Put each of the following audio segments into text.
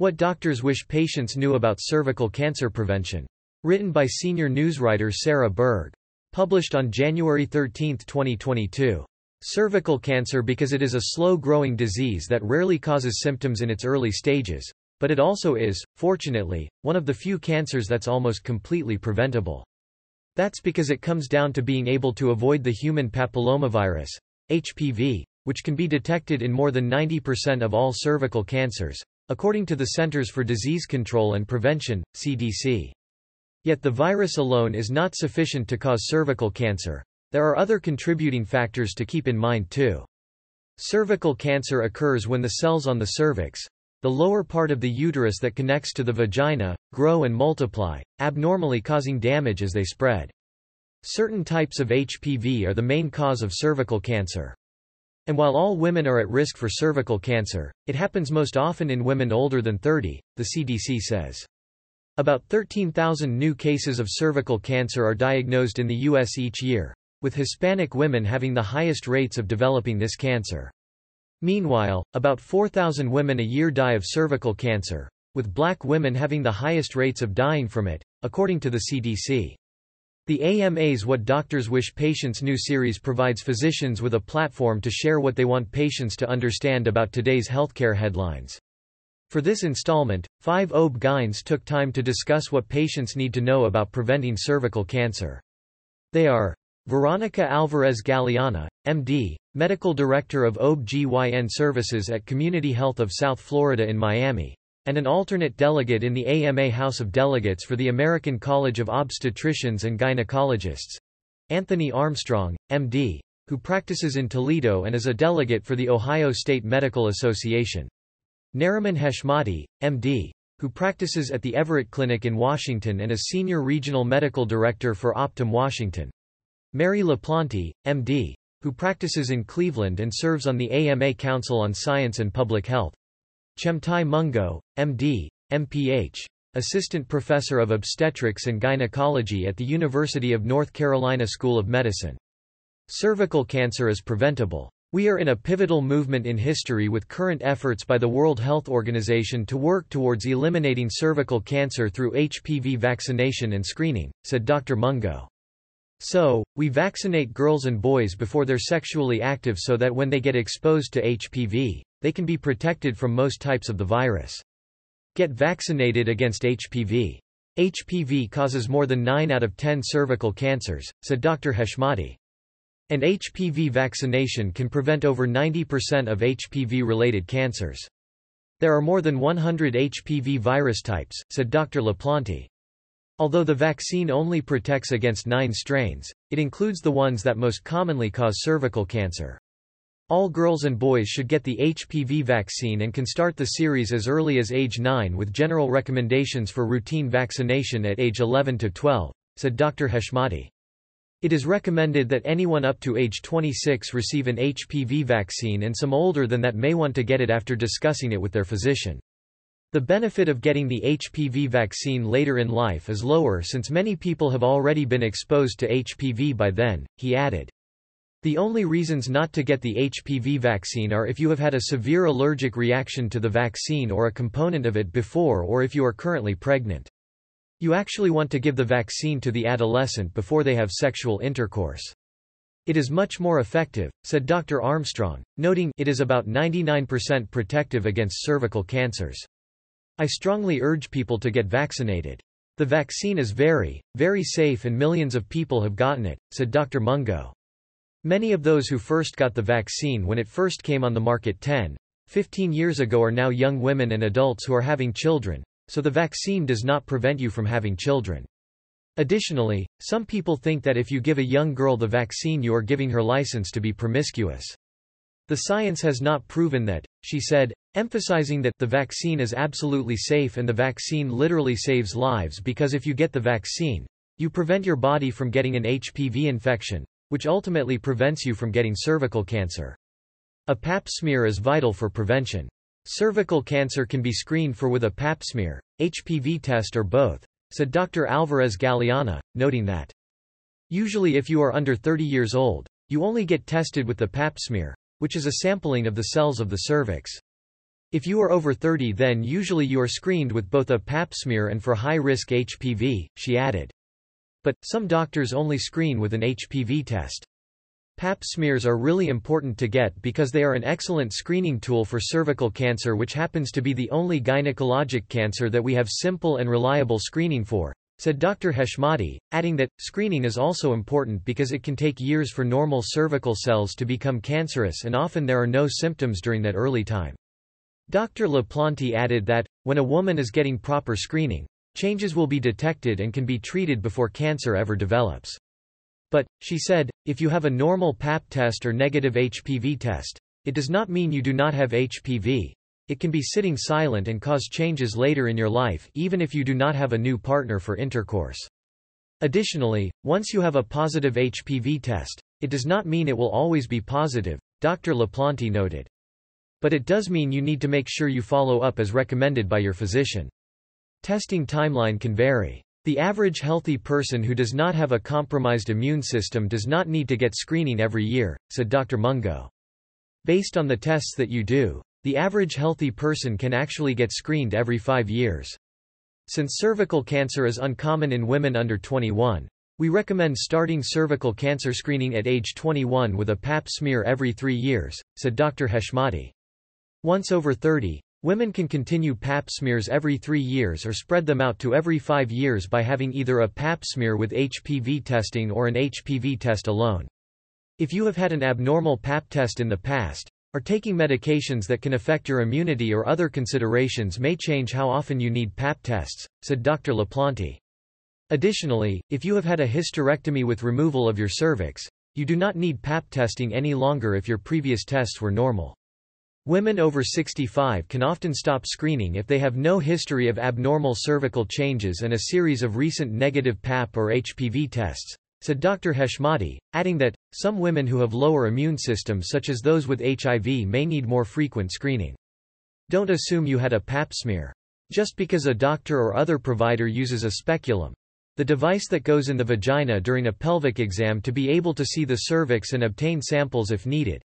What doctors wish patients knew about cervical cancer prevention. Written by senior newswriter Sara Berg. Published on January 13, 2022. Cervical cancer because it is a slow-growing disease that rarely causes symptoms in its early stages, but it also is, fortunately, one of the few cancers that's almost completely preventable. That's because it comes down to being able to avoid the human papillomavirus, HPV, which can be detected in more than 90% of all cervical cancers, according to the Centers for Disease Control and Prevention, CDC. Yet the virus alone is not sufficient to cause cervical cancer. There are other contributing factors to keep in mind too. Cervical cancer occurs when the cells on the cervix, the lower part of the uterus that connects to the vagina, grow and multiply, abnormally causing damage as they spread. Certain types of HPV are the main cause of cervical cancer. And while all women are at risk for cervical cancer, it happens most often in women older than 30, the CDC says. About 13,000 new cases of cervical cancer are diagnosed in the U.S. each year, with Hispanic women having the highest rates of developing this cancer. Meanwhile, about 4,000 women a year die of cervical cancer, with black women having the highest rates of dying from it, according to the CDC. The AMA's What Doctors Wish Patients Knew series provides physicians with a platform to share what they want patients to understand about today's healthcare headlines. For this installment, five OB-GYNs took time to discuss what patients need to know about preventing cervical cancer. They are Veronica Alvarez Galeana, MD, Medical Director of OB-GYN Services at Community Health of South Florida in Miami, and an alternate delegate in the AMA House of Delegates for the American College of Obstetricians and Gynecologists. Anthony Armstrong, MD, who practices in Toledo and is a delegate for the Ohio State Medical Association. Nariman Heshmati, MD, who practices at the Everett Clinic in Washington and is Senior Regional Medical Director for Optum Washington. Mary LaPlante, M.D., who practices in Cleveland and serves on the AMA Council on Science and Public Health. Chemtai Mungo, M.D., M.Ph., Assistant Professor of Obstetrics and Gynecology at the University of North Carolina School of Medicine. Cervical cancer is preventable. We are in a pivotal movement in history with current efforts by the World Health Organization to work towards eliminating cervical cancer through HPV vaccination and screening, said Dr. Mungo. So, we vaccinate girls and boys before they're sexually active so that when they get exposed to HPV, they can be protected from most types of the virus. Get vaccinated against HPV. HPV causes more than 9 out of 10 cervical cancers, said Dr. Heshmati. And HPV vaccination can prevent over 90% of HPV-related cancers. There are more than 100 HPV virus types, said Dr. LaPlante. Although the vaccine only protects against nine strains, it includes the ones that most commonly cause cervical cancer. All girls and boys should get the HPV vaccine and can start the series as early as age 9 with general recommendations for routine vaccination at age 11 to 12, said Dr. Heshmati. It is recommended that anyone up to age 26 receive an HPV vaccine and some older than that may want to get it after discussing it with their physician. The benefit of getting the HPV vaccine later in life is lower since many people have already been exposed to HPV by then, he added. The only reasons not to get the HPV vaccine are if you have had a severe allergic reaction to the vaccine or a component of it before or if you are currently pregnant. You actually want to give the vaccine to the adolescent before they have sexual intercourse. It is much more effective, said Dr. Armstrong, noting it is about 99% protective against cervical cancers. I strongly urge people to get vaccinated. The vaccine is very, very safe and millions of people have gotten it, said Dr. Mungo. Many of those who first got the vaccine when it first came on the market 10, 15 years ago are now young women and adults who are having children, so the vaccine does not prevent you from having children. Additionally, some people think that if you give a young girl the vaccine you are giving her license to be promiscuous. The science has not proven that, she said, emphasizing that the vaccine is absolutely safe and the vaccine literally saves lives because if you get the vaccine, you prevent your body from getting an HPV infection, which ultimately prevents you from getting cervical cancer. A pap smear is vital for prevention. Cervical cancer can be screened for with a pap smear, HPV test or both, said Dr. Alvarez Galeana, noting that usually if you are under 30 years old, you only get tested with the pap smear, which is a sampling of the cells of the cervix. If you are over 30 then usually you are screened with both a pap smear and for high-risk HPV, she added. But, some doctors only screen with an HPV test. Pap smears are really important to get because they are an excellent screening tool for cervical cancer which happens to be the only gynecologic cancer that we have simple and reliable screening for, said Dr. Heshmati, adding that, screening is also important because it can take years for normal cervical cells to become cancerous and often there are no symptoms during that early time. Dr. LaPlante added that, when a woman is getting proper screening, changes will be detected and can be treated before cancer ever develops. But, she said, if you have a normal PAP test or negative HPV test, it does not mean you do not have HPV. It can be sitting silent and cause changes later in your life even if you do not have a new partner for intercourse. Additionally, once you have a positive HPV test, it does not mean it will always be positive, Dr. LaPlante noted. But it does mean you need to make sure you follow up as recommended by your physician. Testing timeline can vary. The average healthy person who does not have a compromised immune system does not need to get screening every year, said Dr. Mungo. Based on the tests that you do, the average healthy person can actually get screened every five years. Since cervical cancer is uncommon in women under 21, we recommend starting cervical cancer screening at age 21 with a pap smear every three years, said Dr. Heshmati. Once over 30, women can continue pap smears every three years or spread them out to every five years by having either a pap smear with HPV testing or an HPV test alone. If you have had an abnormal pap test in the past, or taking medications that can affect your immunity or other considerations may change how often you need pap tests, said Dr. LaPlante. Additionally, if you have had a hysterectomy with removal of your cervix, you do not need pap testing any longer if your previous tests were normal. Women over 65 can often stop screening if they have no history of abnormal cervical changes and a series of recent negative PAP or HPV tests, said Dr. Heshmati, adding that, some women who have lower immune systems such as those with HIV may need more frequent screening. Don't assume you had a pap smear. Just because a doctor or other provider uses a speculum, the device that goes in the vagina during a pelvic exam to be able to see the cervix and obtain samples if needed,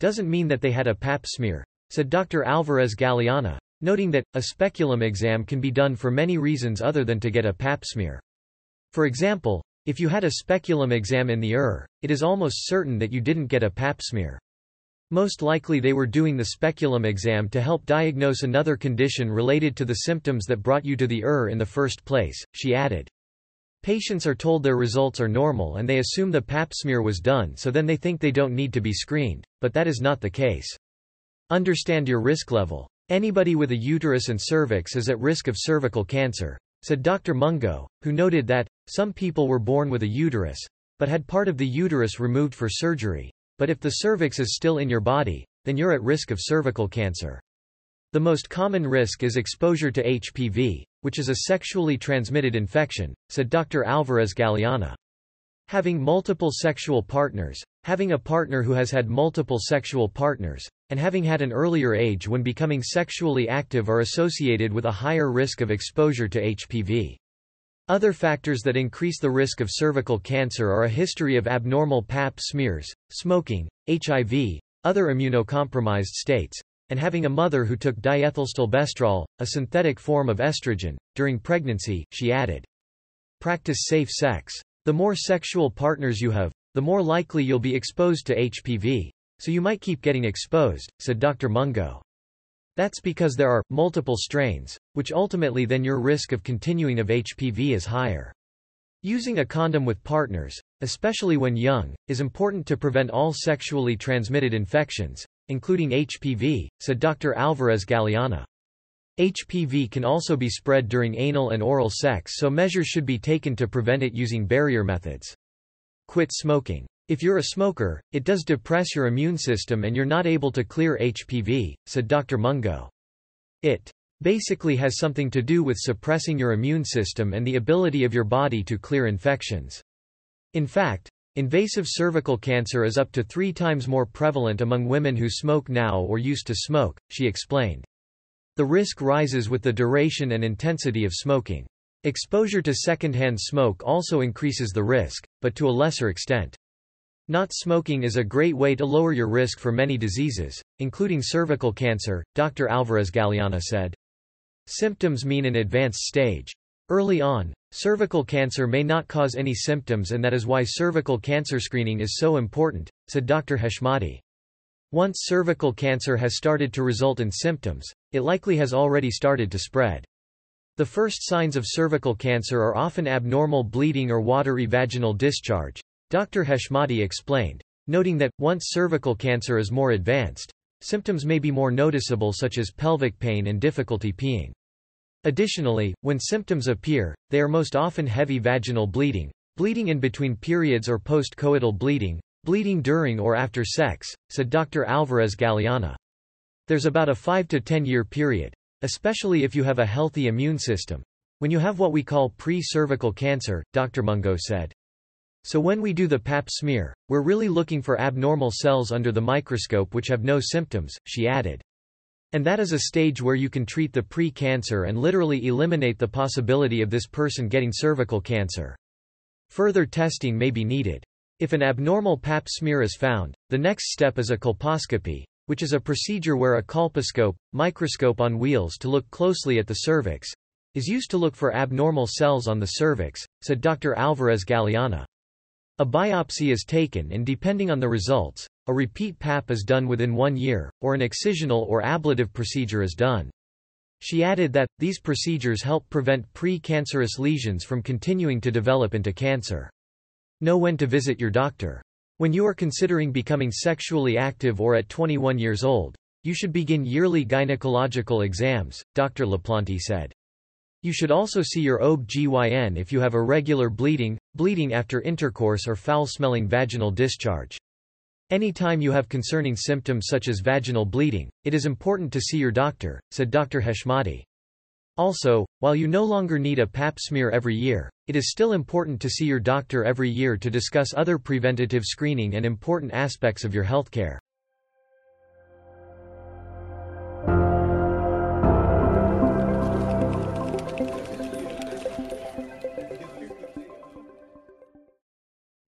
doesn't mean that they had a pap smear, said Dr. Alvarez Galeana, noting that, a speculum exam can be done for many reasons other than to get a pap smear. For example, if you had a speculum exam in the ER, it is almost certain that you didn't get a pap smear. Most likely they were doing the speculum exam to help diagnose another condition related to the symptoms that brought you to the ER in the first place, she added. Patients are told their results are normal and they assume the pap smear was done so then they think they don't need to be screened, but that is not the case. Understand your risk level. Anybody with a uterus and cervix is at risk of cervical cancer, said Dr. Mungo, who noted that, some people were born with a uterus, but had part of the uterus removed for surgery. But if the cervix is still in your body, then you're at risk of cervical cancer. The most common risk is exposure to HPV, which is a sexually transmitted infection, said Dr. Alvarez Galeana. Having multiple sexual partners, having a partner who has had multiple sexual partners, and having had an earlier age when becoming sexually active are associated with a higher risk of exposure to HPV. Other factors that increase the risk of cervical cancer are a history of abnormal pap smears, smoking, HIV, other immunocompromised states, and having a mother who took diethylstilbestrol, a synthetic form of estrogen, during pregnancy, she added. Practice safe sex. The more sexual partners you have, the more likely you'll be exposed to HPV. So you might keep getting exposed, said Dr. Mungo. That's because there are multiple strains, which ultimately then your risk of continuing of HPV is higher. Using a condom with partners, especially when young, is important to prevent all sexually transmitted infections, including HPV, said Dr. Alvarez Galeana. HPV can also be spread during anal and oral sex so measures should be taken to prevent it using barrier methods. Quit smoking. If you're a smoker, it does depress your immune system and you're not able to clear HPV, said Dr. Mungo. It basically has something to do with suppressing your immune system and the ability of your body to clear infections. In fact, Invasive cervical cancer is up to three times more prevalent among women who smoke now or used to smoke, she explained. The risk rises with the duration and intensity of smoking. Exposure to secondhand smoke also increases the risk, but to a lesser extent. Not smoking is a great way to lower your risk for many diseases, including cervical cancer, Dr. Alvarez Galeana said. Symptoms mean an advanced stage. Early on, cervical cancer may not cause any symptoms and that is why cervical cancer screening is so important, said Dr. Heshmati. Once cervical cancer has started to result in symptoms, it likely has already started to spread. The first signs of cervical cancer are often abnormal bleeding or watery vaginal discharge, Dr. Heshmati explained, noting that, once cervical cancer is more advanced, symptoms may be more noticeable such as pelvic pain and difficulty peeing. Additionally, when symptoms appear, they are most often heavy vaginal bleeding, bleeding in between periods or post-coital bleeding, bleeding during or after sex, said Dr. Alvarez Galeana. There's about a 5 to 10 year period, especially if you have a healthy immune system. When you have what we call pre-cervical cancer, Dr. Mungo said. So when we do the pap smear, we're really looking for abnormal cells under the microscope which have no symptoms, she added. And that is a stage where you can treat the pre-cancer and literally eliminate the possibility of this person getting cervical cancer. Further testing may be needed. If an abnormal pap smear is found, the next step is a colposcopy, which is a procedure where a colposcope, microscope on wheels to look closely at the cervix, is used to look for abnormal cells on the cervix, said Dr. Alvarez Galeana. A biopsy is taken and depending on the results, a repeat PAP is done within one year, or an excisional or ablative procedure is done. She added that, these procedures help prevent pre-cancerous lesions from continuing to develop into cancer. Know when to visit your doctor. When you are considering becoming sexually active or at 21 years old, you should begin yearly gynecological exams, Dr. LaPlante said. You should also see your OB-GYN if you have irregular bleeding, bleeding after intercourse or foul-smelling vaginal discharge. Anytime you have concerning symptoms such as vaginal bleeding, it is important to see your doctor, said Dr. Heshmati. Also, while you no longer need a pap smear every year, it is still important to see your doctor every year to discuss other preventative screening and important aspects of your healthcare.